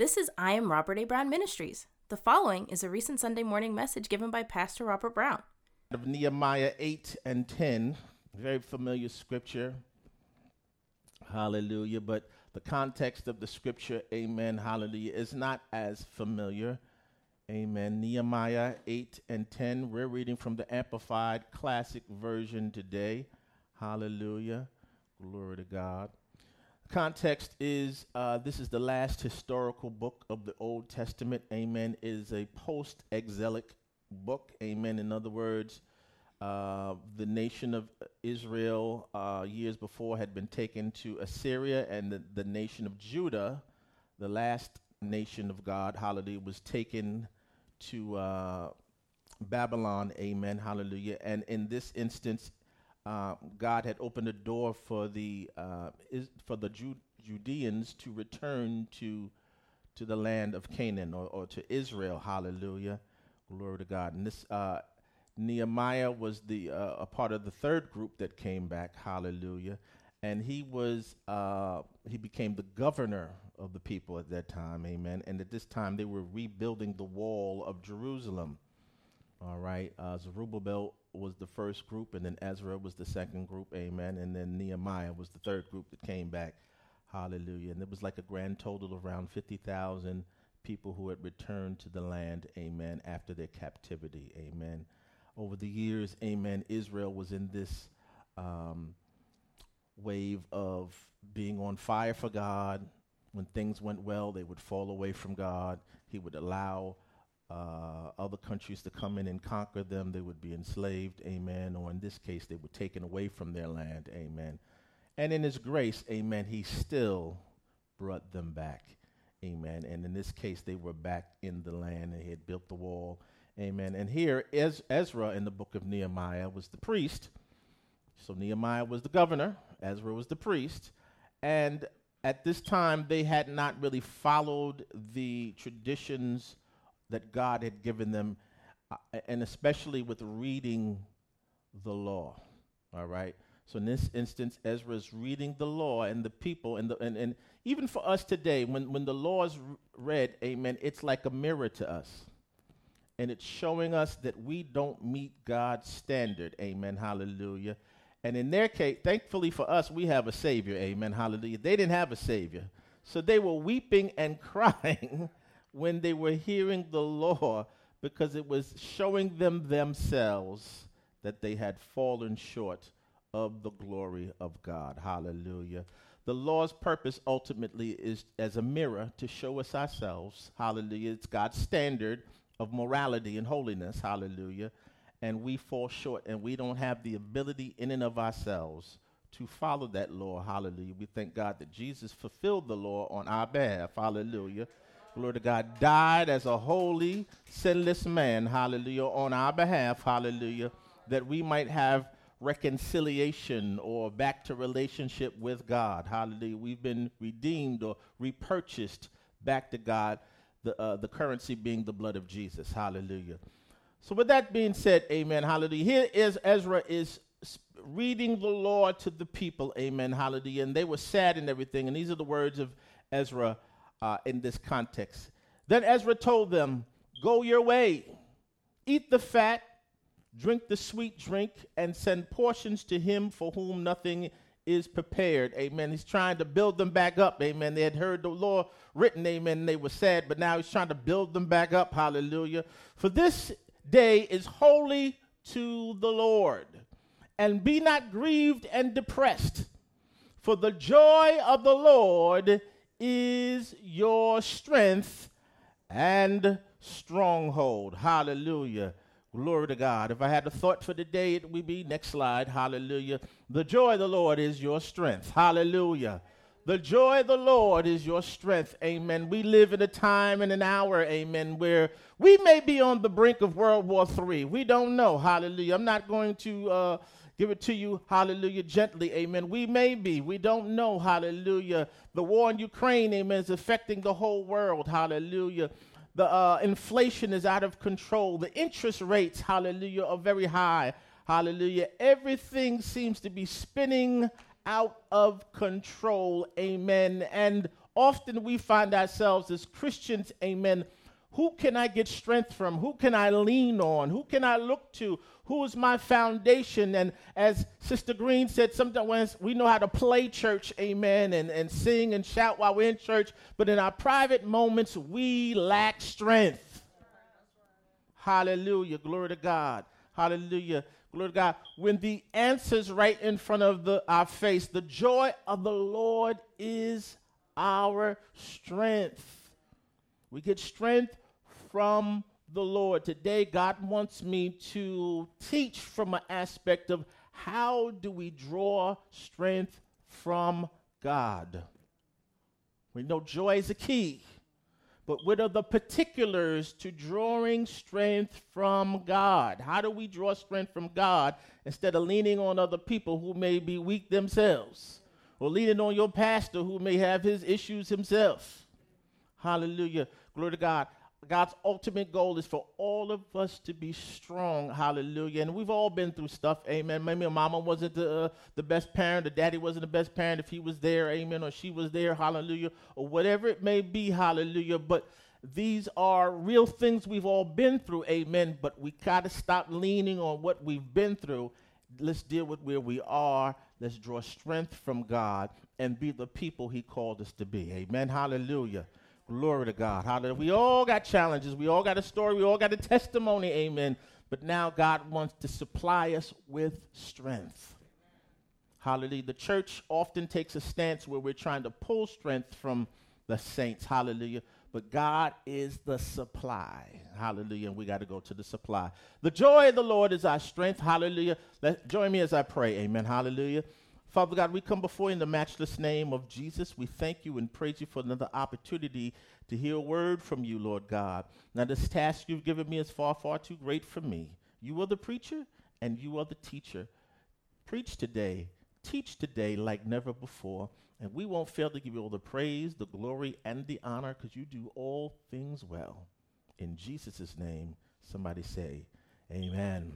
This is I Am Robert A. Brown Ministries. The following is a recent Sunday morning message given by Pastor Robert Brown. Of Nehemiah 8 and 10, very familiar scripture. Hallelujah. But the context of the scripture, amen, hallelujah, is not as familiar. Amen. Nehemiah 8 and 10. We're reading from the Amplified Classic Version today. Hallelujah. Glory to God. Context is uh, this is the last historical book of the Old Testament. Amen. It is a post exilic book. Amen. In other words, uh, the nation of Israel uh, years before had been taken to Assyria, and the, the nation of Judah, the last nation of God, hallelujah, was taken to uh, Babylon. Amen. Hallelujah. And in this instance, uh, God had opened a door for the uh, is, for the Ju- Judeans to return to to the land of Canaan or, or to Israel. Hallelujah, glory to God. And this uh, Nehemiah was the uh, a part of the third group that came back. Hallelujah, and he was uh, he became the governor of the people at that time. Amen. And at this time, they were rebuilding the wall of Jerusalem. All right, Zerubbabel was the first group, and then Ezra was the second group, amen. And then Nehemiah was the third group that came back, hallelujah. And it was like a grand total of around 50,000 people who had returned to the land, amen, after their captivity, amen. Over the years, amen, Israel was in this um, wave of being on fire for God. When things went well, they would fall away from God. He would allow uh, other countries to come in and conquer them, they would be enslaved, amen. Or in this case, they were taken away from their land, amen. And in His grace, amen, He still brought them back, amen. And in this case, they were back in the land and He had built the wall, amen. And here, Ez- Ezra in the book of Nehemiah was the priest. So Nehemiah was the governor, Ezra was the priest. And at this time, they had not really followed the traditions that God had given them, uh, and especially with reading the law. All right. So in this instance, Ezra is reading the law and the people, and, the, and, and even for us today, when, when the law is read, amen, it's like a mirror to us. And it's showing us that we don't meet God's standard, amen, hallelujah. And in their case, thankfully for us, we have a Savior, amen, hallelujah. They didn't have a Savior. So they were weeping and crying when they were hearing the law because it was showing them themselves that they had fallen short of the glory of God. Hallelujah. The law's purpose ultimately is as a mirror to show us ourselves. Hallelujah. It's God's standard of morality and holiness. Hallelujah. And we fall short and we don't have the ability in and of ourselves to follow that law. Hallelujah. We thank God that Jesus fulfilled the law on our behalf. Hallelujah glory to God, died as a holy, sinless man, hallelujah, on our behalf, hallelujah, that we might have reconciliation or back to relationship with God, hallelujah. We've been redeemed or repurchased back to God, the, uh, the currency being the blood of Jesus, hallelujah. So, with that being said, amen, hallelujah. Here is Ezra is reading the law to the people, amen, hallelujah. And they were sad and everything. And these are the words of Ezra uh, in this context. Then Ezra told them, Go your way, eat the fat, drink the sweet drink, and send portions to him for whom nothing is prepared. Amen. He's trying to build them back up. Amen. They had heard the law written. Amen. They were sad, but now he's trying to build them back up. Hallelujah. For this day is holy to the Lord. And be not grieved and depressed, for the joy of the Lord is your strength and stronghold. Hallelujah. Glory to God. If I had a thought for the day, it would be next slide. Hallelujah. The joy of the Lord is your strength. Hallelujah. The joy of the Lord is your strength. Amen. We live in a time and an hour, amen, where we may be on the brink of World War III. We don't know. Hallelujah. I'm not going to uh, give it to you, hallelujah, gently, amen. We may be, we don't know, hallelujah. The war in Ukraine, amen, is affecting the whole world, hallelujah. The uh, inflation is out of control. The interest rates, hallelujah, are very high, hallelujah. Everything seems to be spinning out of control, amen. And often we find ourselves as Christians, amen. Who can I get strength from? Who can I lean on? Who can I look to? Who is my foundation? And as Sister Green said, sometimes we know how to play church, amen, and, and sing and shout while we're in church, but in our private moments, we lack strength. Hallelujah. Glory to God. Hallelujah. Glory to God. When the answer's right in front of the, our face, the joy of the Lord is our strength. We get strength from the Lord. Today, God wants me to teach from an aspect of how do we draw strength from God. We know joy is a key, but what are the particulars to drawing strength from God? How do we draw strength from God instead of leaning on other people who may be weak themselves or leaning on your pastor who may have his issues himself? Hallelujah. Glory to God. God's ultimate goal is for all of us to be strong. Hallelujah. And we've all been through stuff. Amen. Maybe a mama wasn't the, uh, the best parent, or daddy wasn't the best parent if he was there. Amen. Or she was there. Hallelujah. Or whatever it may be. Hallelujah. But these are real things we've all been through. Amen. But we got to stop leaning on what we've been through. Let's deal with where we are. Let's draw strength from God and be the people he called us to be. Amen. Hallelujah. Glory to God. Hallelujah. We all got challenges. We all got a story. We all got a testimony. Amen. But now God wants to supply us with strength. Hallelujah. The church often takes a stance where we're trying to pull strength from the saints. Hallelujah. But God is the supply. Hallelujah. And we got to go to the supply. The joy of the Lord is our strength. Hallelujah. Let, join me as I pray. Amen. Hallelujah. Father God, we come before you in the matchless name of Jesus. We thank you and praise you for another opportunity to hear a word from you, Lord God. Now, this task you've given me is far, far too great for me. You are the preacher and you are the teacher. Preach today, teach today like never before, and we won't fail to give you all the praise, the glory, and the honor because you do all things well. In Jesus' name, somebody say, Amen.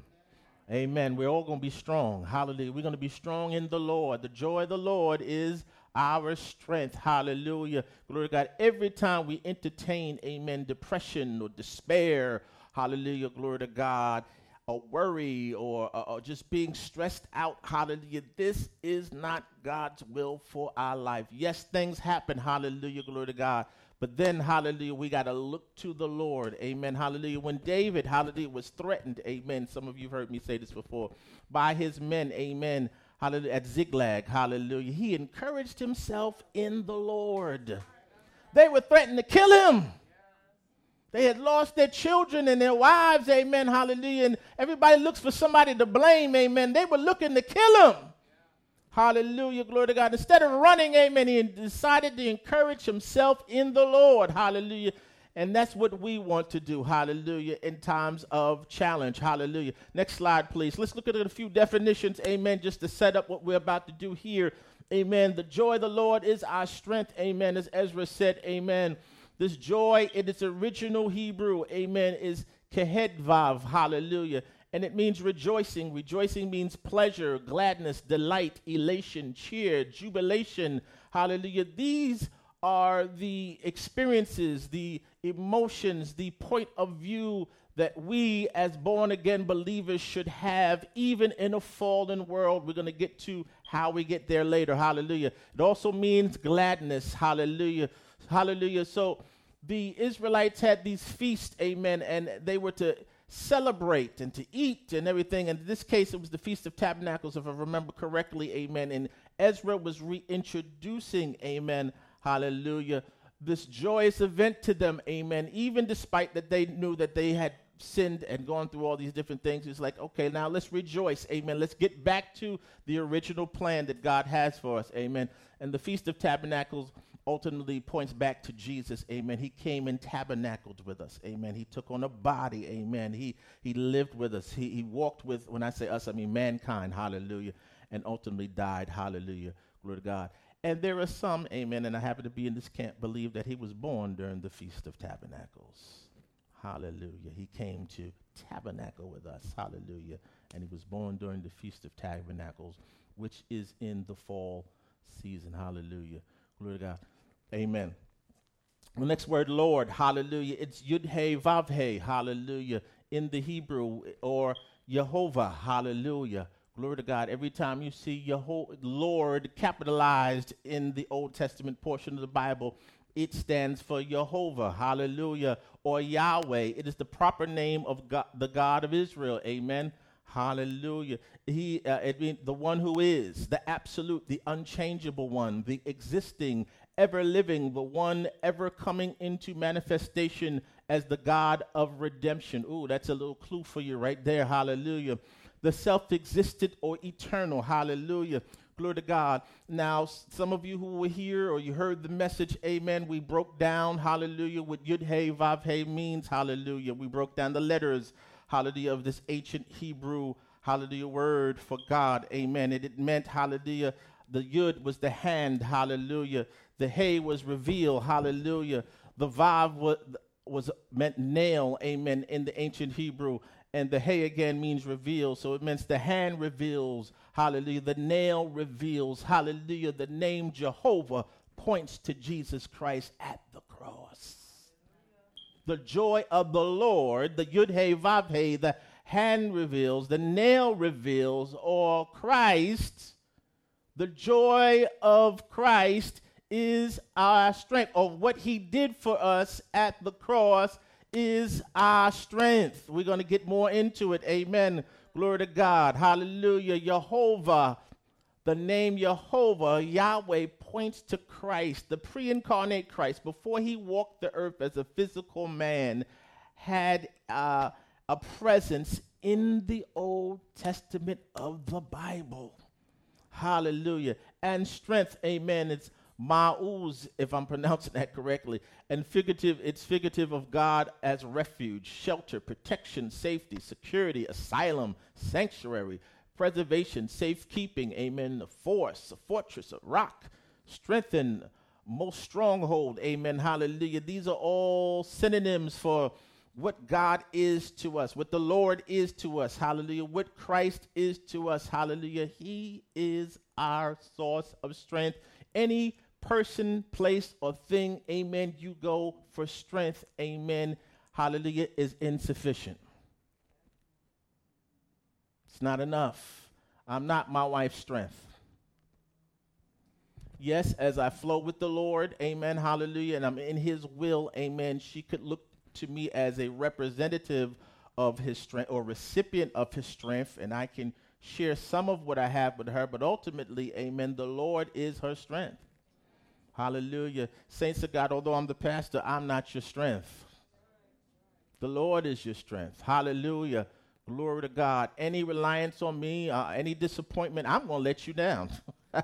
Amen. We're all going to be strong. Hallelujah. We're going to be strong in the Lord. The joy of the Lord is our strength. Hallelujah. Glory to God. Every time we entertain, amen, depression or despair, hallelujah, glory to God, or worry or, or, or just being stressed out, hallelujah, this is not God's will for our life. Yes, things happen, hallelujah, glory to God. But then, hallelujah, we got to look to the Lord. Amen. Hallelujah. When David, hallelujah, was threatened, amen. Some of you have heard me say this before, by his men, amen. Hallelujah. At Ziklag, hallelujah. He encouraged himself in the Lord. They were threatened to kill him. They had lost their children and their wives, amen, hallelujah. And everybody looks for somebody to blame, amen. They were looking to kill him. Hallelujah. Glory to God. Instead of running, amen, he decided to encourage himself in the Lord. Hallelujah. And that's what we want to do. Hallelujah. In times of challenge. Hallelujah. Next slide, please. Let's look at a few definitions. Amen. Just to set up what we're about to do here. Amen. The joy of the Lord is our strength. Amen. As Ezra said, Amen. This joy in its original Hebrew, Amen, is kehedvav. Hallelujah and it means rejoicing. Rejoicing means pleasure, gladness, delight, elation, cheer, jubilation. Hallelujah. These are the experiences, the emotions, the point of view that we as born again believers should have even in a fallen world. We're going to get to how we get there later. Hallelujah. It also means gladness. Hallelujah. Hallelujah. So the Israelites had these feasts, amen, and they were to celebrate and to eat and everything. And in this case, it was the Feast of Tabernacles, if I remember correctly, amen. And Ezra was reintroducing, amen, hallelujah, this joyous event to them, amen, even despite that they knew that they had sinned and gone through all these different things. It's like, okay, now let's rejoice, amen. Let's get back to the original plan that God has for us, amen. And the Feast of Tabernacles ultimately points back to Jesus. Amen. He came and tabernacled with us. Amen. He took on a body. Amen. He he lived with us. He he walked with when I say us, I mean mankind. Hallelujah. And ultimately died. Hallelujah. Glory to God. And there are some, amen, and I happen to be in this camp, believe that he was born during the Feast of Tabernacles. Hallelujah. He came to tabernacle with us. Hallelujah. And he was born during the Feast of Tabernacles, which is in the fall season. Hallelujah. Glory to God. Amen. The next word, Lord, hallelujah. It's Yud He Vav He, hallelujah, in the Hebrew, or Jehovah, hallelujah. Glory to God. Every time you see your Lord capitalized in the Old Testament portion of the Bible, it stands for Jehovah, hallelujah, or Yahweh. It is the proper name of God, the God of Israel, amen. Hallelujah. He, uh, it means the one who is, the absolute, the unchangeable one, the existing, ever living, the one ever coming into manifestation as the God of redemption. Ooh, that's a little clue for you right there. Hallelujah. The self existent or eternal. Hallelujah. Glory to God. Now, some of you who were here or you heard the message, amen, we broke down, hallelujah, what Yud He Vav He means, hallelujah. We broke down the letters, hallelujah, of this ancient Hebrew, hallelujah, word for God, amen. And it meant, hallelujah, the Yud was the hand, hallelujah. The hay was revealed, hallelujah. The Vav was, was meant nail, amen, in the ancient Hebrew. And the hay again means reveal. So it means the hand reveals, hallelujah. The nail reveals, hallelujah. The name Jehovah points to Jesus Christ at the cross. The joy of the Lord, the Yud He Vav He, the hand reveals, the nail reveals, or Christ, the joy of Christ is our strength, or what he did for us at the cross is our strength. We're going to get more into it. Amen. Glory to God. Hallelujah. Jehovah, the name Jehovah, Yahweh, points to Christ, the pre incarnate Christ. Before he walked the earth as a physical man, had uh, a presence in the Old Testament of the Bible. Hallelujah. And strength, amen. It's Ma'uz, if I'm pronouncing that correctly, and figurative, it's figurative of God as refuge, shelter, protection, safety, security, asylum, sanctuary, preservation, safekeeping, amen, a force, a fortress, a rock, strengthen, most stronghold, amen, hallelujah. These are all synonyms for what God is to us, what the Lord is to us, hallelujah, what Christ is to us, hallelujah. He is our source of strength. Any person, place, or thing, amen, you go for strength, amen, hallelujah, is insufficient. It's not enough. I'm not my wife's strength. Yes, as I flow with the Lord, amen, hallelujah, and I'm in his will, amen, she could look to me as a representative of his strength or recipient of his strength, and I can share some of what I have with her, but ultimately, amen, the Lord is her strength. Hallelujah. Saints of God, although I'm the pastor, I'm not your strength. The Lord is your strength. Hallelujah. Glory to God. Any reliance on me, uh, any disappointment, I'm going to let you down. I'll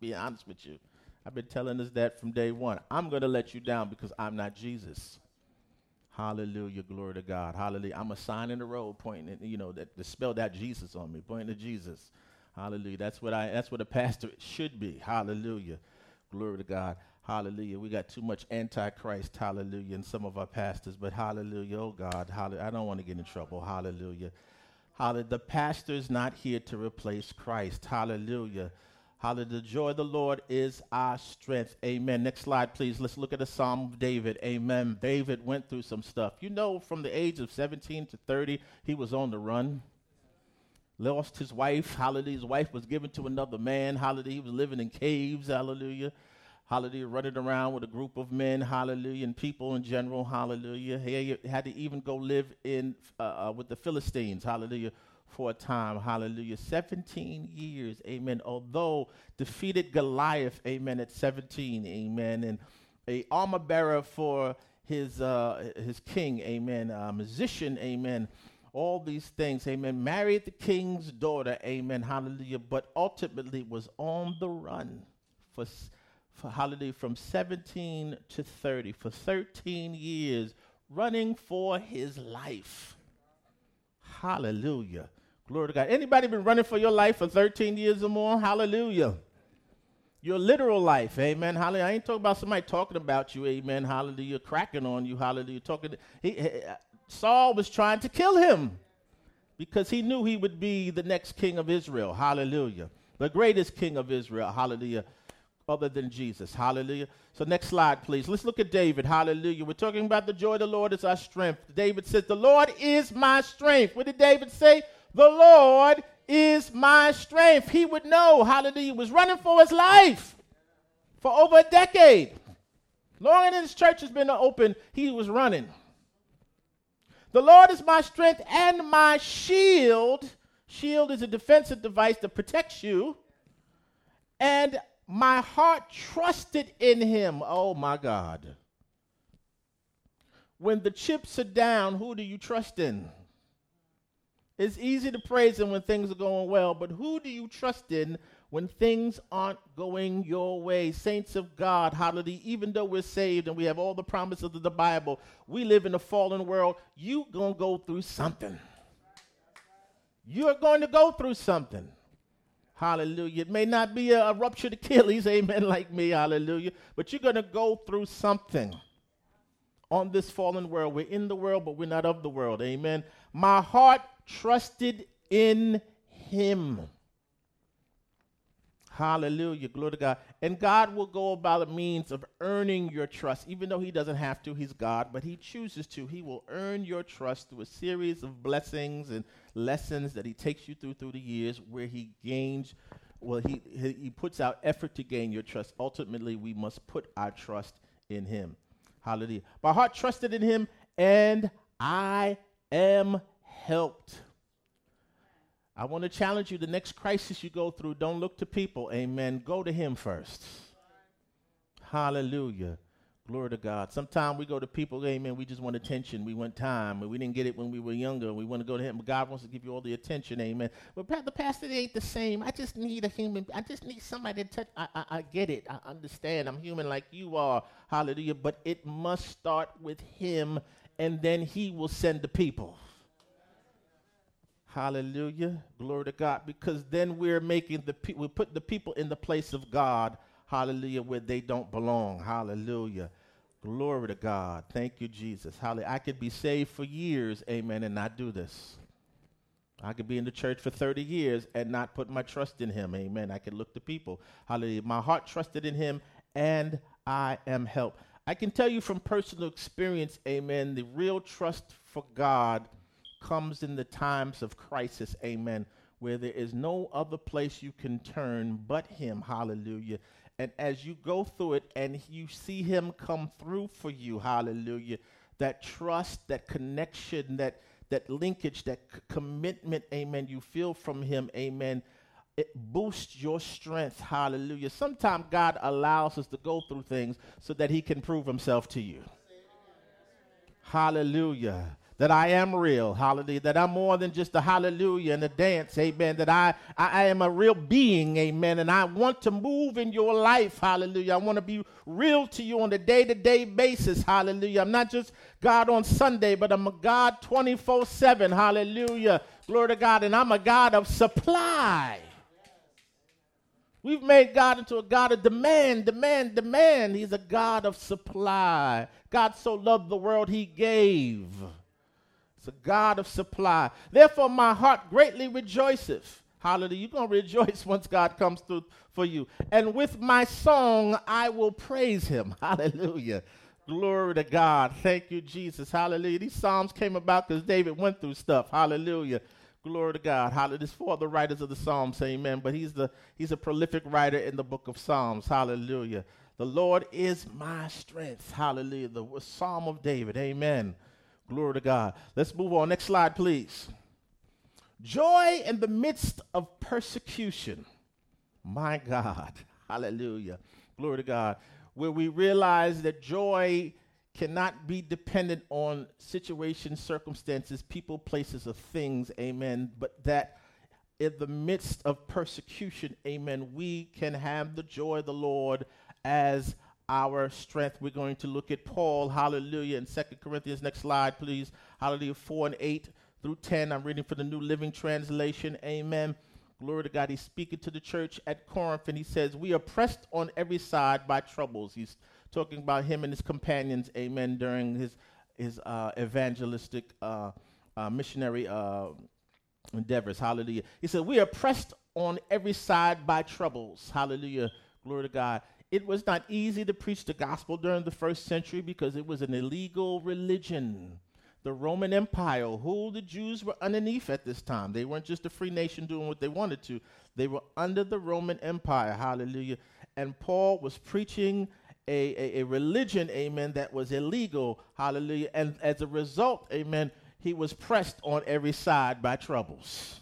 be honest with you. I've been telling us that from day one. I'm going to let you down because I'm not Jesus. Hallelujah. Glory to God. Hallelujah. I'm a sign in the road pointing, you know, that to spell that Jesus on me, pointing to Jesus. Hallelujah. That's what I that's what a pastor should be. Hallelujah. Glory to God. Hallelujah. We got too much antichrist, hallelujah, in some of our pastors, but hallelujah. Oh God, hallelujah. I don't want to get in trouble. Hallelujah. Hallelujah. The pastor is not here to replace Christ. Hallelujah. Hallelujah. The joy of the Lord is our strength. Amen. Next slide, please. Let's look at the Psalm of David. Amen. David went through some stuff. You know, from the age of 17 to 30, he was on the run. Lost his wife. Hallelujah. His wife was given to another man. Hallelujah. He was living in caves. Hallelujah. Hallelujah. Running around with a group of men. Hallelujah. And people in general. Hallelujah. He had to even go live in uh, uh, with the Philistines. Hallelujah for a time. Hallelujah. 17 years. Amen. Although defeated Goliath. Amen. At 17. Amen. And a armor bearer for his uh, his king. Amen. A musician. Amen. All these things. Amen. Married the king's daughter. Amen. Hallelujah. But ultimately was on the run for, for hallelujah from 17 to 30 for 13 years running for his life. Hallelujah. Glory to God. Anybody been running for your life for 13 years or more? Hallelujah. Your literal life, amen. Hallelujah. I ain't talking about somebody talking about you, amen. Hallelujah. Cracking on you, hallelujah. Talking. He, Saul was trying to kill him because he knew he would be the next king of Israel. Hallelujah. The greatest king of Israel. Hallelujah. other than Jesus. Hallelujah. So, next slide, please. Let's look at David. Hallelujah. We're talking about the joy of the Lord is our strength. David says, The Lord is my strength. What did David say? The Lord is my strength. He would know, hallelujah, he was running for his life for over a decade. Longer than his church has been open, he was running. The Lord is my strength and my shield. Shield is a defensive device that protects you. And my heart trusted in him. Oh my God. When the chips are down, who do you trust in? It's easy to praise him when things are going well, but who do you trust in when things aren't going your way? Saints of God, hallelujah. Even though we're saved and we have all the promises of the Bible, we live in a fallen world. You're gonna go through something. You're going to go through something. Hallelujah. It may not be a, a ruptured Achilles, amen, like me, hallelujah, but you're going to go through something on this fallen world. We're in the world, but we're not of the world, amen. My heart trusted in him. Hallelujah. Glory to God. And God will go about the means of earning your trust, even though He doesn't have to. He's God, but He chooses to. He will earn your trust through a series of blessings and lessons that He takes you through through the years where He gains, well, He, he, he puts out effort to gain your trust. Ultimately, we must put our trust in Him. Hallelujah. My heart trusted in Him, and I am helped. I want to challenge you the next crisis you go through, don't look to people. Amen. Go to Him first. Hallelujah. Glory to God. Sometimes we go to people, amen, we just want attention. We want time. We didn't get it when we were younger. We want to go to him. But God wants to give you all the attention, amen. But the pastor ain't the same. I just need a human. I just need somebody to touch. I, I, I get it. I understand. I'm human like you are. Hallelujah. But it must start with him, and then he will send the people. Hallelujah. Glory to God. Because then we're making the pe- we put the people in the place of God. Hallelujah. Where they don't belong. Hallelujah. Glory to God. Thank you, Jesus. Hallelujah. I could be saved for years, amen, and not do this. I could be in the church for 30 years and not put my trust in him. Amen. I could look to people. Hallelujah. My heart trusted in him and I am helped. I can tell you from personal experience, amen, the real trust for God comes in the times of crisis, amen, where there is no other place you can turn but Him, hallelujah. And as you go through it and you see Him come through for you, hallelujah, that trust, that connection, that, that linkage, that c- commitment, amen, you feel from Him, amen, it boosts your strength, hallelujah. Sometimes God allows us to go through things so that He can prove Himself to you. Hallelujah that I am real, hallelujah, that I'm more than just a hallelujah and a dance, amen, that I, I, I, am a real being, amen, and I want to move in your life, hallelujah. I want to be real to you on a day to day basis, hallelujah. I'm not just God on Sunday, but I'm a God 24 7, hallelujah. Glory to God, and I'm a God of supply. We've made God into a God of demand, demand, demand. He's a God of supply. God so loved the world, he gave a God of supply. Therefore, my heart greatly rejoiceth. Hallelujah. You're going to rejoice once God comes through for you. And with my song, I will praise him. Hallelujah. Glory to God. Thank you, Jesus. Hallelujah. These Psalms came about because David went through stuff. Hallelujah. Glory to God. Hallelujah. This for the writers of the Psalms, amen. But he's the he's a prolific writer in the book of Psalms. Hallelujah. The Lord is my strength. Hallelujah. The Psalm of David. Amen. Glory to God. Let's move on. Next slide, please. Joy in the midst of persecution. My God. Hallelujah. Glory to God. Where we realize that joy cannot be dependent on situations, circumstances, people, places, or things. Amen. But that in the midst of persecution, amen, we can have the joy of the Lord as our strength. We're going to look at Paul, hallelujah, in Second Corinthians. Next slide, please. Hallelujah, 4 and 8 through 10. I'm reading for the New Living Translation. Amen. Glory to God. He's speaking to the church at Corinth, and he says, We are pressed on every side by troubles. He's talking about him and his companions, amen, during his, his uh, evangelistic uh, uh, missionary uh, endeavors. Hallelujah. He said, We are pressed on every side by troubles. Hallelujah. Glory to God It was not easy to preach the gospel during the first century because it was an illegal religion. The Roman Empire, who the Jews were underneath at this time, they weren't just a free nation doing what they wanted to, they were under the Roman Empire. Hallelujah. And Paul was preaching a, a, a religion, amen, that was illegal. Hallelujah. And as a result, amen, he was pressed on every side by troubles.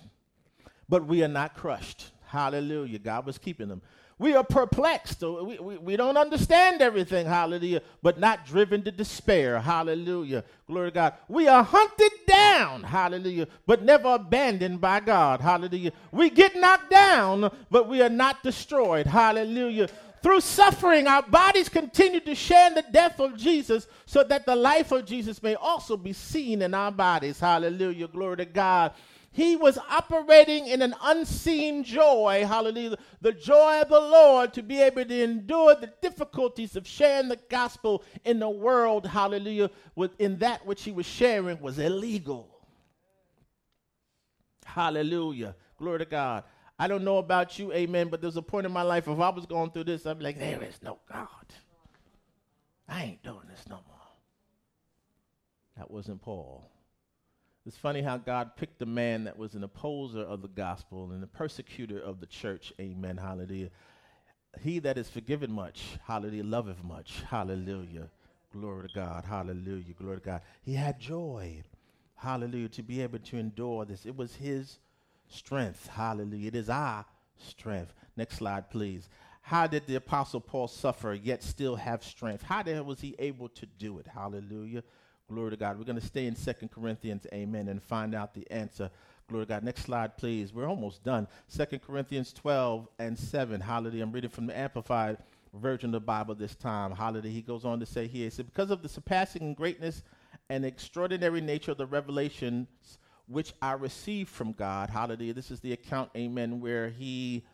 But we are not crushed. Hallelujah. God was keeping them. We are perplexed. We, we, we don't understand everything. Hallelujah. But not driven to despair. Hallelujah. Glory to God. We are hunted down. Hallelujah. But never abandoned by God. Hallelujah. We get knocked down, but we are not destroyed. Hallelujah. Through suffering, our bodies continue to share in the death of Jesus so that the life of Jesus may also be seen in our bodies. Hallelujah. Glory to God. He was operating in an unseen joy, hallelujah, the joy of the Lord to be able to endure the difficulties of sharing the gospel in the world, hallelujah, within that which he was sharing was illegal. Hallelujah. Glory to God. I don't know about you, amen, but there's a point in my life if I was going through this, I'd be like, there is no God. I ain't doing this no more. That wasn't Paul. It's funny how God picked a man that was an opposer of the gospel and a persecutor of the church. Amen. Hallelujah. He that is forgiven much, hallelujah, loveth much. Hallelujah. Glory to God. Hallelujah. Glory to God. He had joy. Hallelujah. To be able to endure this. It was his strength. Hallelujah. It is our strength. Next slide, please. How did the Apostle Paul suffer yet still have strength? How was he able to do it? Hallelujah. Glory to God. We're going to stay in Second Corinthians, amen, and find out the answer. Glory to God. Next slide, please. We're almost done. Second Corinthians 12 and 7. Hallelujah. I'm reading from the Amplified version of the Bible this time. Hallelujah. He goes on to say here, he said, Because of the surpassing greatness and extraordinary nature of the revelations which I received from God. Hallelujah. This is the account, amen, where he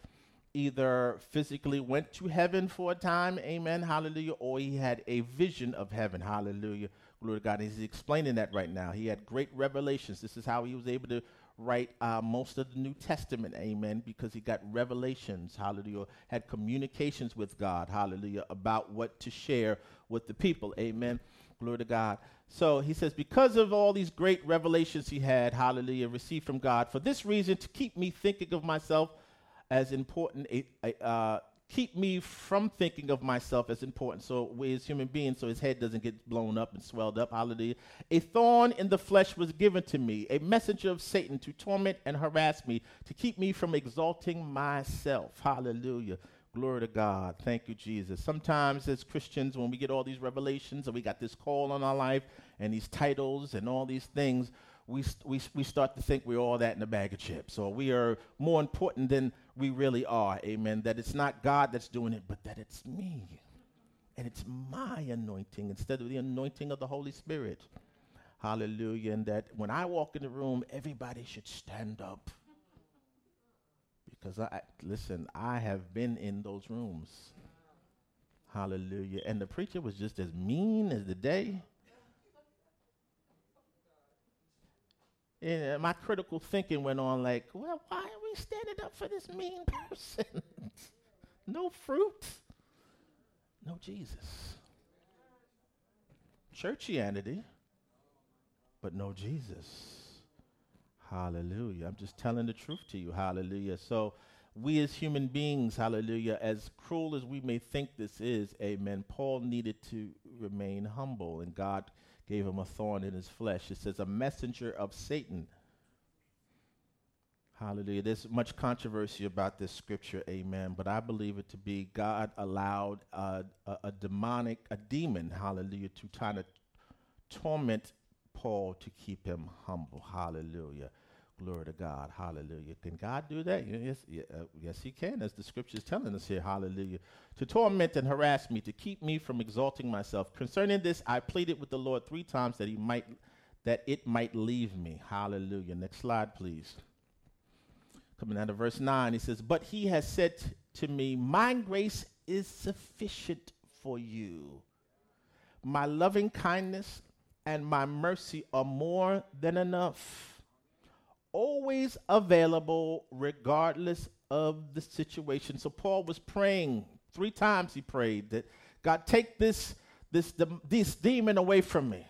either physically went to heaven for a time, amen, hallelujah, or he had a vision of heaven, hallelujah. Glory to God. He's explaining that right now. He had great revelations. This is how he was able to write uh, most of the New Testament, amen, because he got revelations, hallelujah, had communications with God, hallelujah, about what to share with the people, amen. Glory to God. So he says, because of all these great revelations he had, hallelujah, received from God, for this reason, to keep me thinking of myself as important, uh, keep me from thinking of myself as important. So we as human beings, so his head doesn't get blown up and swelled up. Hallelujah. A thorn in the flesh was given to me, a messenger of Satan to torment and harass me, to keep me from exalting myself. Hallelujah. Glory to God. Thank you, Jesus. Sometimes as Christians, when we get all these revelations and we got this call on our life and these titles and all these things, we, we, we start to think we're all that in a bag of chips, or we are more important than we really are. Amen. That it's not God that's doing it, but that it's me. And it's my anointing instead of the anointing of the Holy Spirit. Hallelujah. And that when I walk in the room, everybody should stand up. Because I, listen, I have been in those rooms. Hallelujah. And the preacher was just as mean as the day. And uh, my critical thinking went on like, well, why are we standing up for this mean person? no fruit, no Jesus. Churchianity, but no Jesus. Hallelujah. I'm just telling the truth to you. Hallelujah. So, we as human beings, hallelujah, as cruel as we may think this is, amen, Paul needed to remain humble, and God gave him a thorn in his flesh. It says, a messenger of Satan. Hallelujah. There's much controversy about this scripture, amen, but I believe it to be God allowed uh, a, a, demonic, a demon, hallelujah, to try to torment Paul to keep him humble. Hallelujah. Glory to God. Hallelujah. Can God do that? Yes, uh, yes, He can, as the scripture is telling us here. Hallelujah. To torment and harass me, to keep me from exalting myself. Concerning this, I pleaded with the Lord three times that He might, that it might leave me. Hallelujah. Next slide, please. Coming down to verse 9, he says, But he has said to me, My grace is sufficient for you. My loving kindness and my mercy are more than enough always available regardless of the situation. So Paul was praying Three times he prayed that God take this this this demon away from me.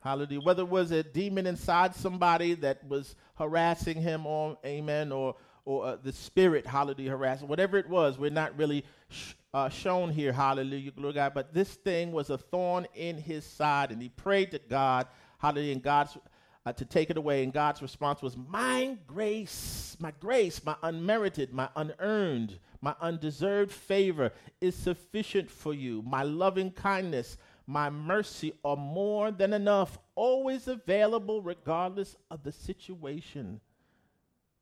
Hallelujah. Whether it was a demon inside somebody that was harassing him, or amen, or or uh, the spirit, hallelujah, harassing, whatever it was, we're not really sh- uh, shown here, hallelujah, glory God. But this thing was a thorn in his side, and he prayed to God, hallelujah, and God's uh, to take it away. And God's response was, My grace, my grace, my unmerited, my unearned, my undeserved favor is sufficient for you. My loving kindness, my mercy are more than enough, always available regardless of the situation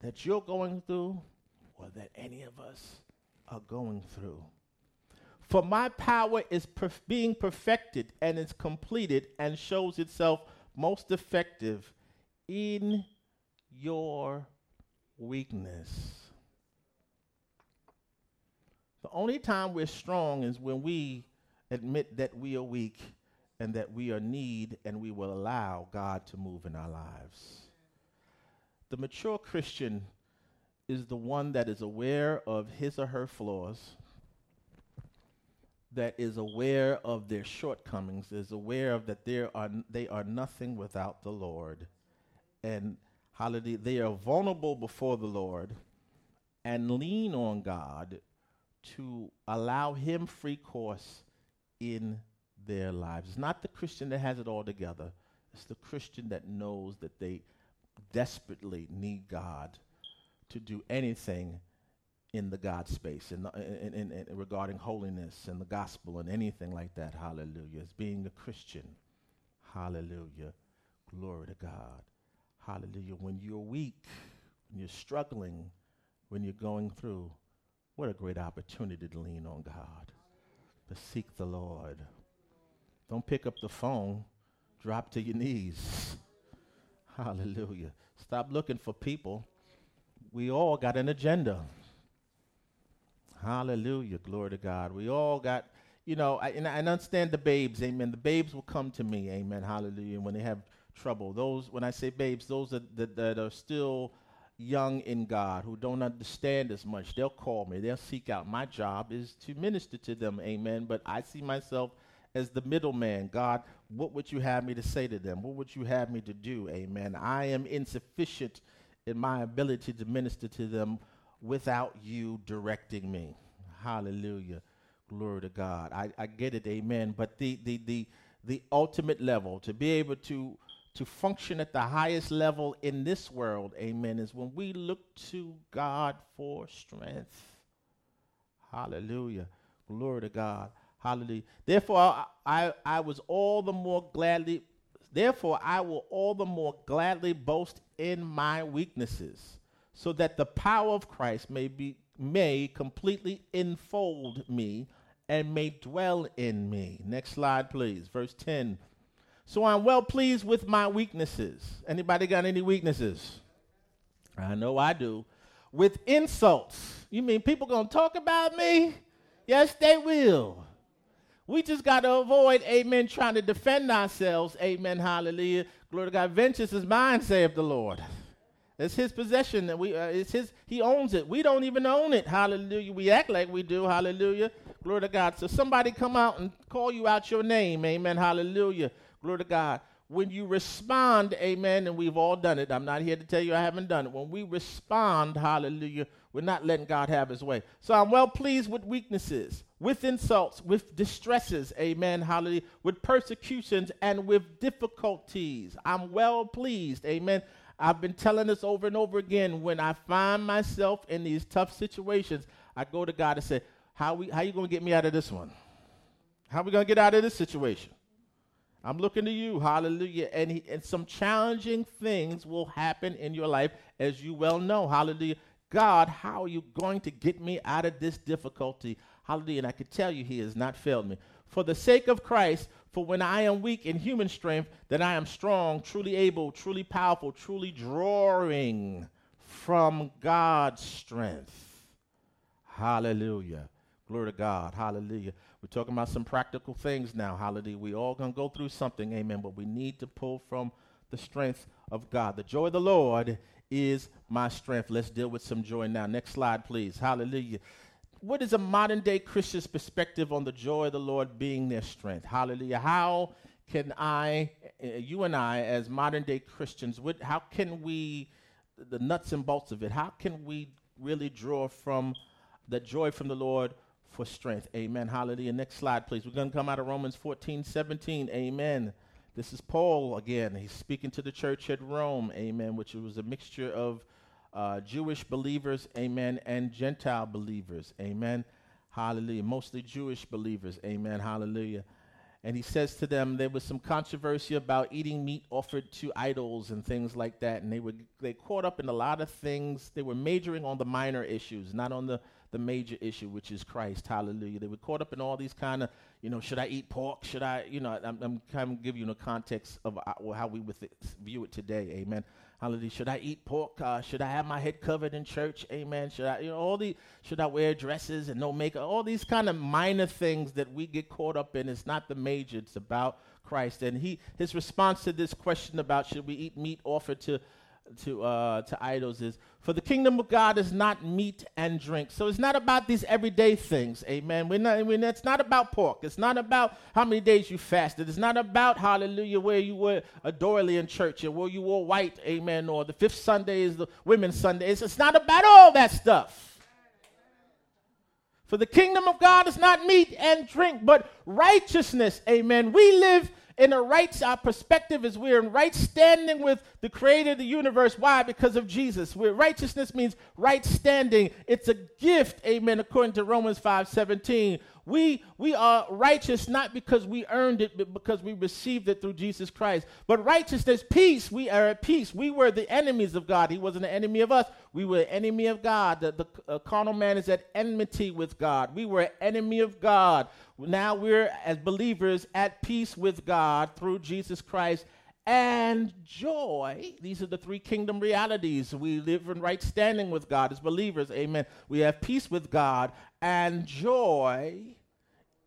that you're going through or that any of us are going through. For my power is perf- being perfected and is completed and shows itself most effective in your weakness. The only time we're strong is when we admit that we are weak and that we are need and we will allow God to move in our lives. The mature Christian is the one that is aware of his or her flaws, that is aware of their shortcomings, is aware of that there are they are nothing without the Lord. And hallelujah, they are vulnerable before the Lord and lean on God to allow him free course in their lives. It's not the Christian that has it all together. It's the Christian that knows that they desperately need God to do anything in the God space in, the, in, in, in, regarding holiness and the gospel and anything like that. Hallelujah. It's being a Christian. Hallelujah. Glory to God. Hallelujah. When you're weak, when you're struggling, when you're going through, what a great opportunity to lean on God, to seek the Lord. Don't pick up the phone, drop to your knees. Hallelujah. Stop looking for people. We all got an agenda. Hallelujah. Glory to God. We all got, you know, I, and I understand the babes. Amen. The babes will come to me. Amen. Hallelujah. When they have trouble. Those, when I say babes, those that, that, that are still young in God, who don't understand as much, they'll call me. They'll seek out. My job is to minister to them. Amen. But I see myself as the middleman. God, what would you have me to say to them? What would you have me to do? Amen. I am insufficient in my ability to minister to them without you directing me. Hallelujah. Glory to God. I, I get it, amen. But the, the, the, the ultimate level, to be able to, to function at the highest level in this world, amen, is when we look to God for strength. Hallelujah. Glory to God. Hallelujah. Therefore, I, I, I was all the more gladly, therefore, I will all the more gladly boast in my weaknesses, so that the power of Christ may be may completely enfold me and may dwell in me. Next slide, please. Verse 10. So I'm well pleased with my weaknesses. Anybody got any weaknesses? I know I do. With insults. You mean people gonna talk about me? Yes, they will. We just got to avoid, amen, trying to defend ourselves, amen, hallelujah. Glory to God. Vengeance is mine, saith the Lord. It's his possession that we, uh, it's his, he owns it. We don't even own it, hallelujah. We act like we do, hallelujah. Glory to God. So somebody come out and call you out your name, amen, hallelujah. Glory to God. When you respond, amen, and we've all done it. I'm not here to tell you I haven't done it. When we respond, hallelujah, we're not letting God have his way. So I'm well pleased with weaknesses, with insults, with distresses, amen, hallelujah, with persecutions and with difficulties. I'm well pleased, amen. I've been telling this over and over again. When I find myself in these tough situations, I go to God and say, How, we, how you going to get me out of this one? How are we going to get out of this situation? I'm looking to you, hallelujah. And, he, and some challenging things will happen in your life, as you well know, hallelujah. God, how are you going to get me out of this difficulty? Hallelujah. And I can tell you, He has not failed me. For the sake of Christ, for when I am weak in human strength, then I am strong, truly able, truly powerful, truly drawing from God's strength. Hallelujah. Glory to God. Hallelujah. We're talking about some practical things now. Hallelujah. We all to go through something. Amen. But we need to pull from the strength of God. The joy of the Lord is my strength. Let's deal with some joy now. Next slide, please. Hallelujah. What is a modern day Christian's perspective on the joy of the Lord being their strength? Hallelujah. How can I, uh, you and I, as modern day Christians, what, how can we, the nuts and bolts of it, how can we really draw from the joy from the Lord for strength? Amen. Hallelujah. Next slide, please. We're going to come out of Romans 14, 17. Amen. This is Paul again. He's speaking to the church at Rome. Amen. Which was a mixture of uh, Jewish believers, amen, and Gentile believers, amen. Hallelujah. Mostly Jewish believers, amen. Hallelujah. And he says to them, there was some controversy about eating meat offered to idols and things like that. And they were they caught up in a lot of things. They were majoring on the minor issues, not on the, the major issue, which is Christ. Hallelujah. They were caught up in all these kind of, you know, should I eat pork? Should I, you know, I'm, I'm kind of giving you the context of uh, how we would th- view it today. Amen. Hallelujah. Should I eat pork? Uh, should I have my head covered in church? Amen. Should I, you know, all the, should I wear dresses and no makeup? All these kind of minor things that we get caught up in. It's not the major. It's about Christ. And he, his response to this question about should we eat meat offered to to uh, to idols is for the kingdom of God is not meat and drink. So it's not about these everyday things. Amen. We're not, mean, it's not about pork. It's not about how many days you fasted. It's not about hallelujah where you were a doily in church or where you wore white. Amen. Or the fifth Sunday is the women's Sunday. It's, it's not about all that stuff. For the kingdom of God is not meat and drink, but righteousness. Amen. We live in a right our perspective is we're in right standing with the creator of the universe. Why? Because of jesus. Where righteousness means right standing. It's a gift amen according to romans 5 17 we, we are righteous not because we earned it, but because we received it through Jesus Christ. But righteousness, peace, we are at peace. We were the enemies of God. He wasn't an enemy of us. We were enemy of God. The, the uh, carnal man is at enmity with God. We were enemy of God. Now we're, as believers, at peace with God through Jesus Christ and joy. These are the three kingdom realities. We live in right standing with God as believers. Amen. We have peace with God and joy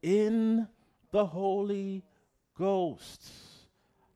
in the Holy Ghost.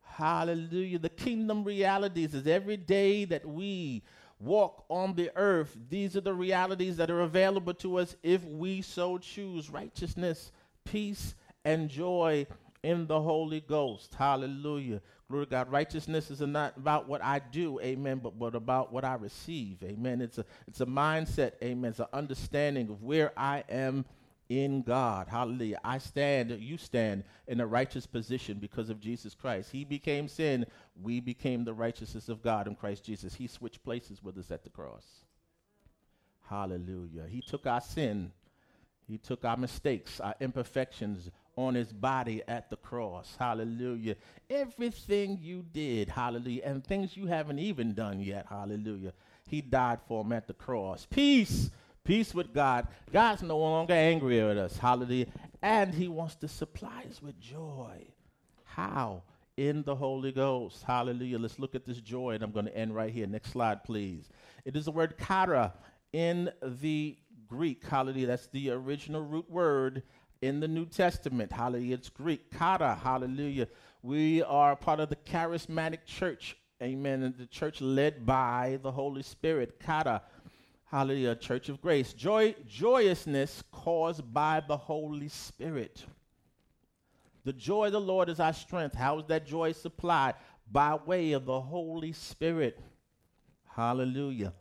Hallelujah. The kingdom realities is every day that we walk on the earth. These are the realities that are available to us if we so choose righteousness, peace, and joy in the Holy Ghost. Hallelujah. To God. Righteousness is not about what I do, amen, but, but about what I receive. Amen. It's a it's a mindset, amen. It's an understanding of where I am in God. Hallelujah. I stand, you stand in a righteous position because of Jesus Christ. He became sin. We became the righteousness of God in Christ Jesus. He switched places with us at the cross. Hallelujah. He took our sin. He took our mistakes, our imperfections on his body at the cross. Hallelujah. Everything you did, hallelujah, and things you haven't even done yet, hallelujah. He died for them at the cross. Peace peace with God. God's no longer angry at us. Hallelujah. And he wants to supply us with joy. How? In the Holy Ghost. Hallelujah. Let's look at this joy, and I'm going to end right here. Next slide, please. It is the word chara in the Greek. Hallelujah. That's the original root word in the New Testament. Hallelujah. It's Greek. kata. Hallelujah. We are part of the charismatic church. Amen. And the church led by the Holy Spirit. kata. Hallelujah, Church of Grace. Joy, joyousness caused by the Holy Spirit. The joy of the Lord is our strength. How is that joy supplied? By way of the Holy Spirit. Hallelujah.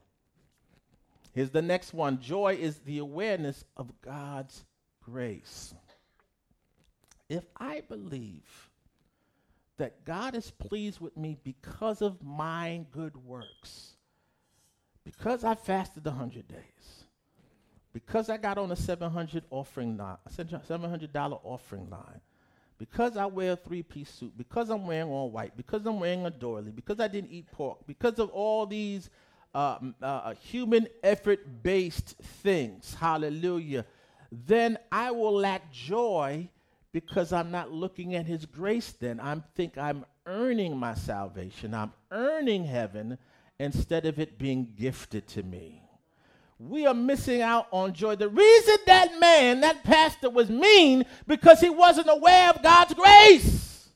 Here's the next one joy is the awareness of God's grace. If I believe that God is pleased with me because of my good works, because I fasted 100 days, because I got on a 700 offering line, $700 offering line, because I wear a three-piece suit, because I'm wearing all white, because I'm wearing a doily, because I didn't eat pork, because of all these uh, uh, human effort-based things, hallelujah, then I will lack joy because I'm not looking at his grace then. I think I'm earning my salvation. I'm earning heaven instead of it being gifted to me. We are missing out on joy. The reason that man, that pastor, was mean because he wasn't aware of God's grace.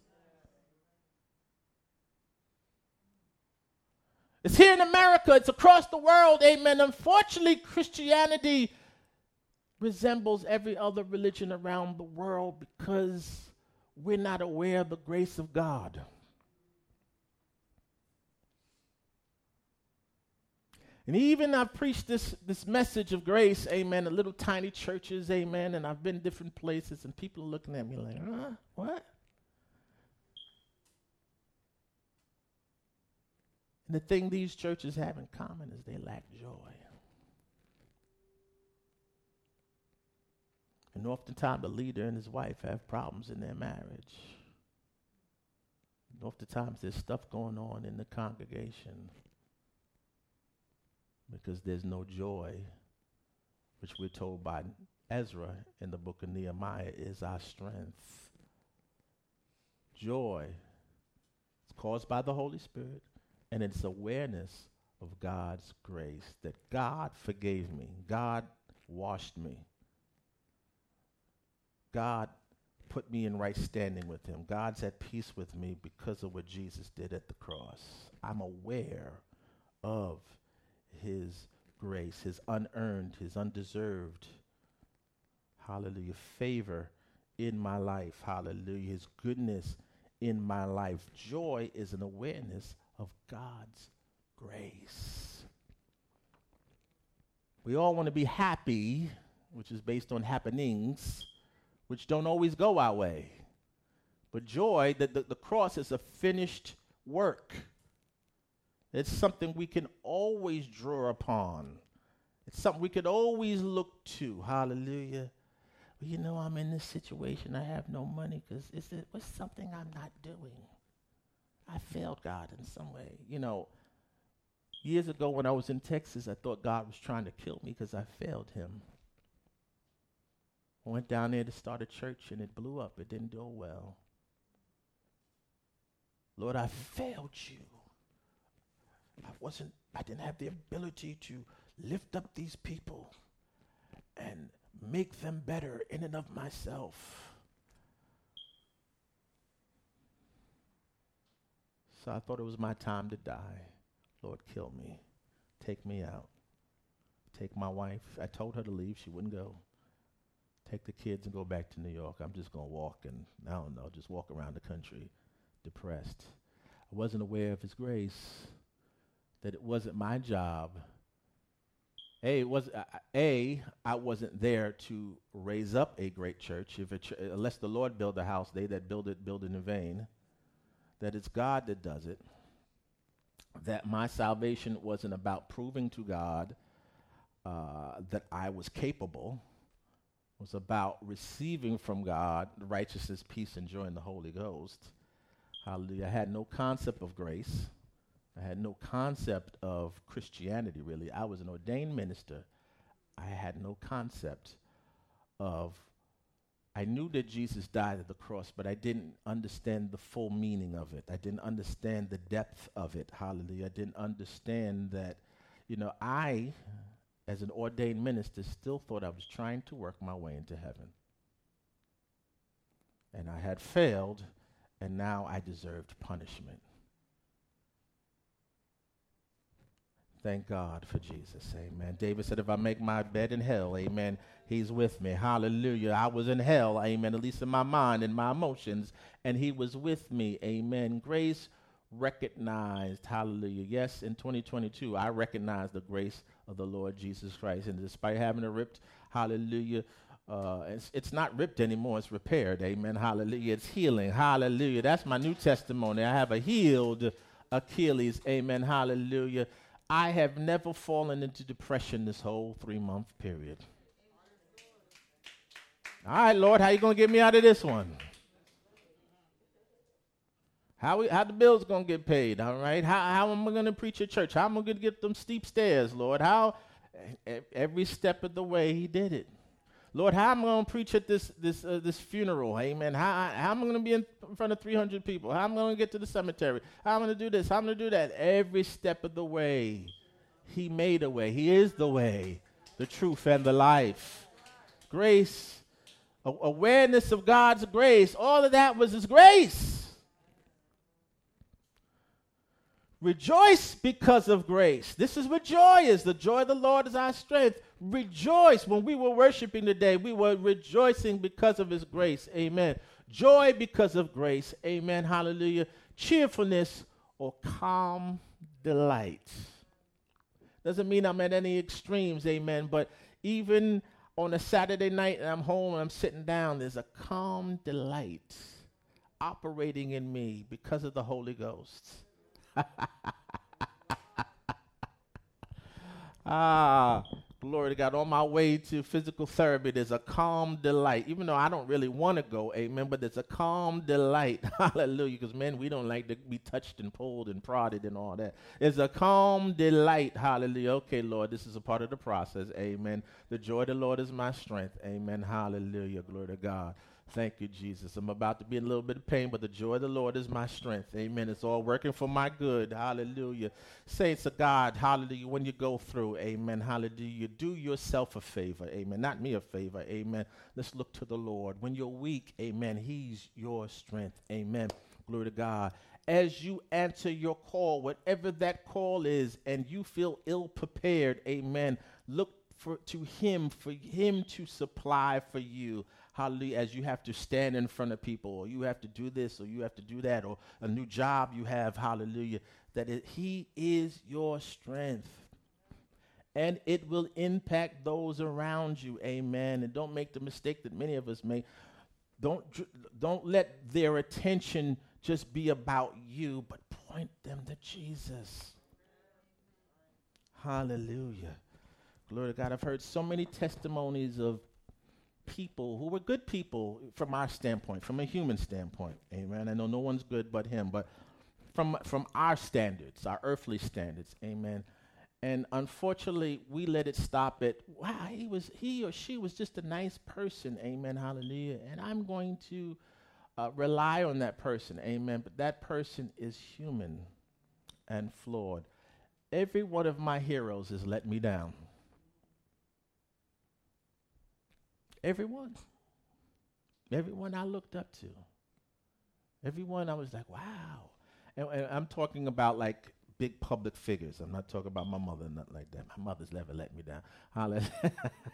It's here in America, it's across the world, amen. Unfortunately, Christianity resembles every other religion around the world because we're not aware of the grace of God. And even I've preached this, this message of grace, amen, in little tiny churches, amen, and I've been different places, and people are looking at me like, huh? What? And the thing these churches have in common is they lack joy. And oftentimes the leader and his wife have problems in their marriage. And oftentimes there's stuff going on in the congregation because there's no joy, which we're told by Ezra in the book of Nehemiah is our strength. Joy is caused by the Holy Spirit, and it's awareness of God's grace that God forgave me, God washed me, God put me in right standing with Him. God's at peace with me because of what Jesus did at the cross. I'm aware of his grace, his unearned, his undeserved, hallelujah, favor in my life, hallelujah, his goodness in my life. Joy is an awareness of God's grace. We all want to be happy, which is based on happenings, which don't always go our way. But joy, the, the, the cross is a finished work. It's something we can always draw upon. It's something we could always look to. Hallelujah. Well, you know, I'm in this situation. I have no money because it's it was something I'm not doing. I failed God in some way. You know, years ago when I was in Texas, I thought God was trying to kill me because I failed Him. Went down there to start a church and it blew up. It didn't do well. Lord, I failed you. I wasn't, I didn't have the ability to lift up these people and make them better in and of myself. So I thought it was my time to die. Lord, kill me. Take me out. Take my wife. I told her to leave. She wouldn't go. Take the kids and go back to New York. I'm just going to walk and, I don't know, just walk around the country depressed. I wasn't aware of His grace that it wasn't my job. A, it was, uh, a, I wasn't there to raise up a great church. If ch- unless the Lord build a house, they that build it build it in vain. That it's God that does it. That my salvation wasn't about proving to God uh, that I was capable. Was about receiving from God righteousness, peace, and joy in the Holy Ghost. Hallelujah. I had no concept of grace. I had no concept of Christianity, really. I was an ordained minister. I had no concept of, I knew that Jesus died at the cross, but I didn't understand the full meaning of it. I didn't understand the depth of it. Hallelujah. I didn't understand that, you know, I, as an ordained minister, still thought I was trying to work my way into heaven. And I had failed, and now I deserved punishment. Thank God for Jesus. Amen. David said, If I make my bed in hell, amen, he's with me. Hallelujah. I was in hell, amen, at least in my mind and my emotions, and he was with me. Amen. Grace recognized, hallelujah. Yes, in 2022, I recognize the grace of the Lord Jesus Christ. And despite having it ripped, hallelujah, uh, it's, it's not ripped anymore, it's repaired. Amen. Hallelujah. It's healing. Hallelujah. That's my new testimony. I have a healed Achilles. Amen. Hallelujah. I have never fallen into depression this whole three month period. All right, Lord, how you gonna get me out of this one? How we, how the bills gonna get paid? All right, how how am I gonna preach at church? How am I gonna get them steep stairs, Lord? How every step of the way He did it. Lord, how am I to preach at this this uh, this funeral? Amen. How, how am I to be in front of 300 people? How am I to get to the cemetery? How am I to do this? How am I to do that? Every step of the way, He made a way. He is the way, the truth, and the life. Grace, a- awareness of God's grace. All of that was His grace. Rejoice because of grace. This is what joy is. The joy of the Lord is our strength. rejoice when we were worshiping today. We were rejoicing because of his grace. Amen. Joy because of grace. Amen. Hallelujah. Cheerfulness or calm delight. Doesn't mean I'm at any extremes. Amen. But even on a Saturday night and I'm home and I'm sitting down, there's a calm delight operating in me because of the Holy Ghost. ah, glory to God. On my way to physical therapy, there's a calm delight. Even though I don't really want to go, amen, but there's a calm delight. Hallelujah. Because, man, we don't like to be touched and pulled and prodded and all that. It's a calm delight. Hallelujah. Okay, Lord, this is a part of the process. Amen. The joy of the Lord is my strength. Amen. Hallelujah. Glory to God. Thank you, Jesus. I'm about to be in a little bit of pain, but the joy of the Lord is my strength. Amen. It's all working for my good. Hallelujah. Saints of God, hallelujah. When you go through, amen, hallelujah, do yourself a favor. Amen. Not me a favor. Amen. Let's look to the Lord. When you're weak, amen, He's your strength. Amen. Glory to God. As you answer your call, whatever that call is, and you feel ill prepared, amen, look for, to Him, for Him to supply for you hallelujah, as you have to stand in front of people, or you have to do this, or you have to do that, or a new job you have, hallelujah, that it, He is your strength. And it will impact those around you, amen. And don't make the mistake that many of us make. Don't, don't let their attention just be about you, but point them to Jesus. Hallelujah. Glory to God. I've heard so many testimonies of people who were good people from our standpoint, from a human standpoint. Amen. I know no one's good but him, but from from our standards, our earthly standards. Amen. And unfortunately, we let it stop at wow, he was he or she was just a nice person. Amen. Hallelujah. And I'm going to uh, rely on that person. Amen. But that person is human and flawed. Every one of my heroes has let me down. Everyone. Everyone I looked up to. Everyone I was like, wow. And, and, I'm talking about like big public figures. I'm not talking about my mother, not like that. My mother's never let me down. Hallelujah.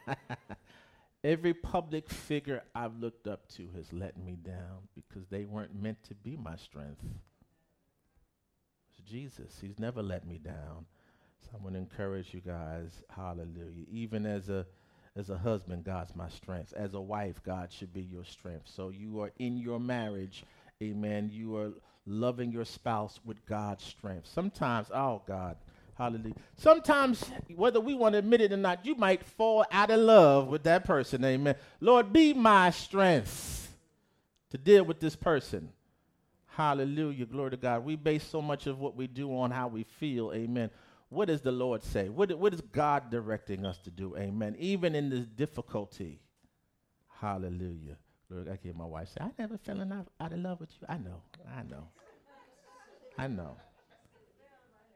Every public figure I've looked up to has let me down because they weren't meant to be my strength. It's Jesus. He's never let me down. So I'm going to encourage you guys, hallelujah. Even as a as a husband, God's my strength. As a wife, God should be your strength. So you are in your marriage, amen. You are loving your spouse with God's strength. Sometimes, oh God, hallelujah. Sometimes, whether we want to admit it or not, you might fall out of love with that person, amen. Lord, be my strength to deal with this person. Hallelujah, glory to God. We base so much of what we do on how we feel, amen what does the Lord say? What, what is God directing us to do? Amen. Even in this difficulty. Hallelujah. Look, I hear my wife say, I never fell in love, out of love with you. I know. I know. I know.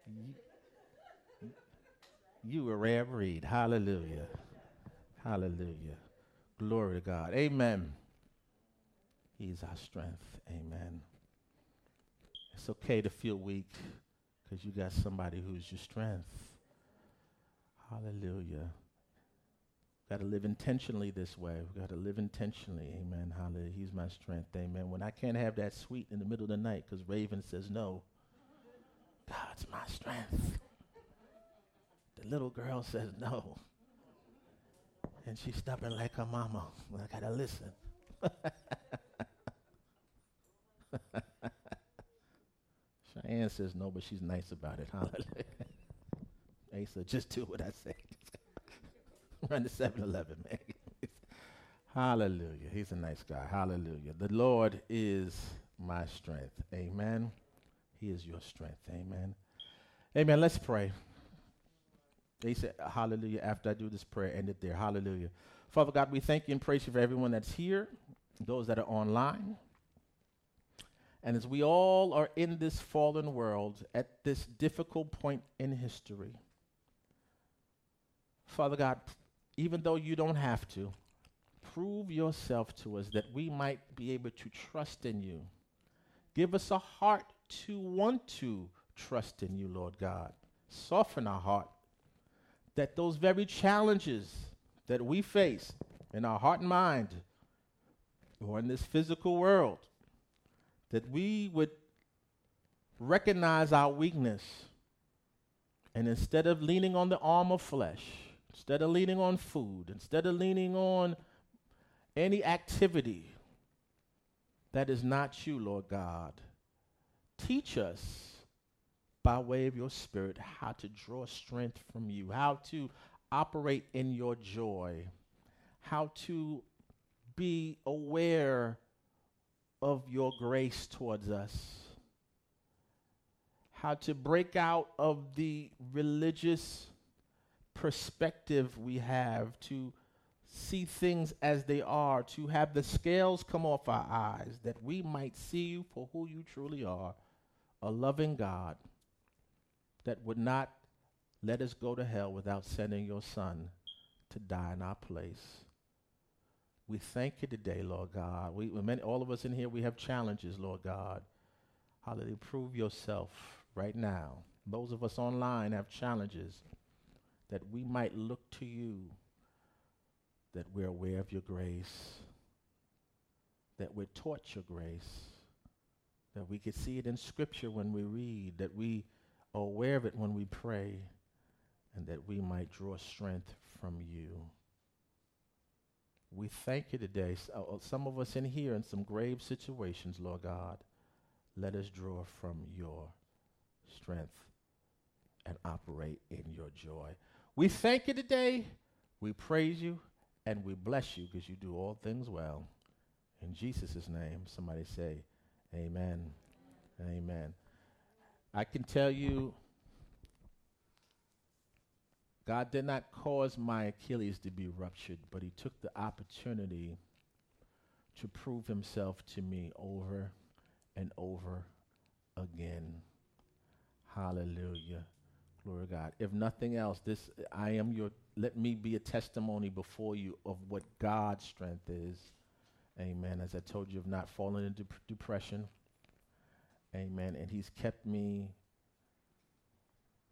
You, you a rare breed. Hallelujah. Hallelujah. Glory to God. Amen. He's our strength. Amen. It's okay to feel weak because you got somebody who's your strength. Hallelujah. Got to live intentionally this way. We've got to live intentionally. Amen. Hallelujah. He's my strength. Amen. When I can't have that sweet in the middle of the night because Raven says no, God's my strength. The little girl says no. And she's stubborn like her mama. I got to listen. Cheyenne says no, but she's nice about it. Hallelujah. Asa, just do what I say. Run to 7 Eleven, man. Hallelujah. He's a nice guy. Hallelujah. The Lord is my strength. Amen. He is your strength. Amen. Amen. Let's pray. They said, Hallelujah. After I do this prayer, end it there. Hallelujah. Father God, we thank you and praise you for everyone that's here, those that are online. And as we all are in this fallen world at this difficult point in history, Father God, even though you don't have to, prove yourself to us that we might be able to trust in you. Give us a heart to want to trust in you, Lord God. Soften our heart that those very challenges that we face in our heart and mind or in this physical world, that we would recognize our weakness. And instead of leaning on the arm of flesh, instead of leaning on food, instead of leaning on any activity that is not you, Lord God, teach us by way of your Spirit how to draw strength from you, how to operate in your joy, how to be aware of your grace towards us, how to break out of the religious perspective we have, to see things as they are, to have the scales come off our eyes, that we might see you for who you truly are a loving God that would not let us go to hell without sending your Son to die in our place. We thank you today, Lord God. We, many, all of us in here, we have challenges, Lord God. Hallelujah. Prove yourself right now. Those of us online have challenges that we might look to you, that we're aware of your grace, that we're taught your grace, that we could see it in Scripture when we read, that we are aware of it when we pray, and that we might draw strength from you. We thank you today. Uh, uh, some of us in here in some grave situations, Lord God, let us draw from your strength and operate in your joy. We thank you today. We praise you and we bless you because you do all things well. In Jesus' name, somebody say, Amen. Amen. I can tell you, God did not cause my Achilles to be ruptured, but He took the opportunity to prove Himself to me over and over again. Hallelujah. Glory to God. If nothing else, this I am your let me be a testimony before you of what God's strength is. Amen. As I told you, of not fallen into depression, Amen. And He's kept me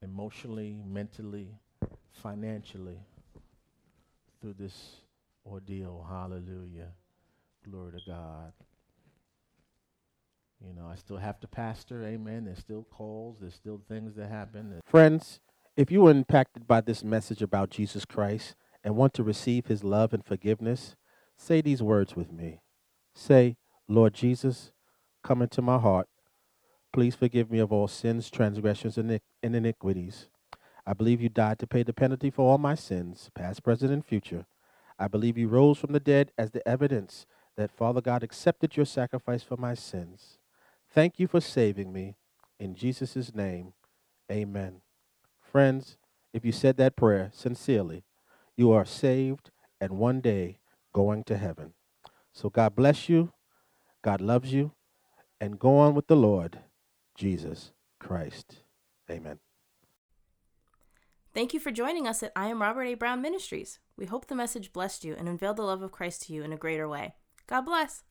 emotionally, mentally, financially through this ordeal. Hallelujah. Glory to God. You know, I still have to pastor. Amen. There's still calls, there's still things that happen. Friends, if you were impacted by this message about Jesus Christ and want to receive his love and forgiveness, say these words with me. Say, Lord Jesus, come into my heart Please forgive me of all sins, transgressions, and iniquities. I believe you died to pay the penalty for all my sins, past, present, and future. I believe you rose from the dead as the evidence that Father God accepted your sacrifice for my sins. Thank you for saving me. In Jesus' name, amen. Friends, if you said that prayer sincerely, you are saved and one day going to heaven. So God bless you. God loves you. And go on with the Lord. Jesus Christ. Amen. Thank you for joining us at I Am Robert A. Brown Ministries. We hope the message blessed you and unveiled the love of Christ to you in a greater way. God bless.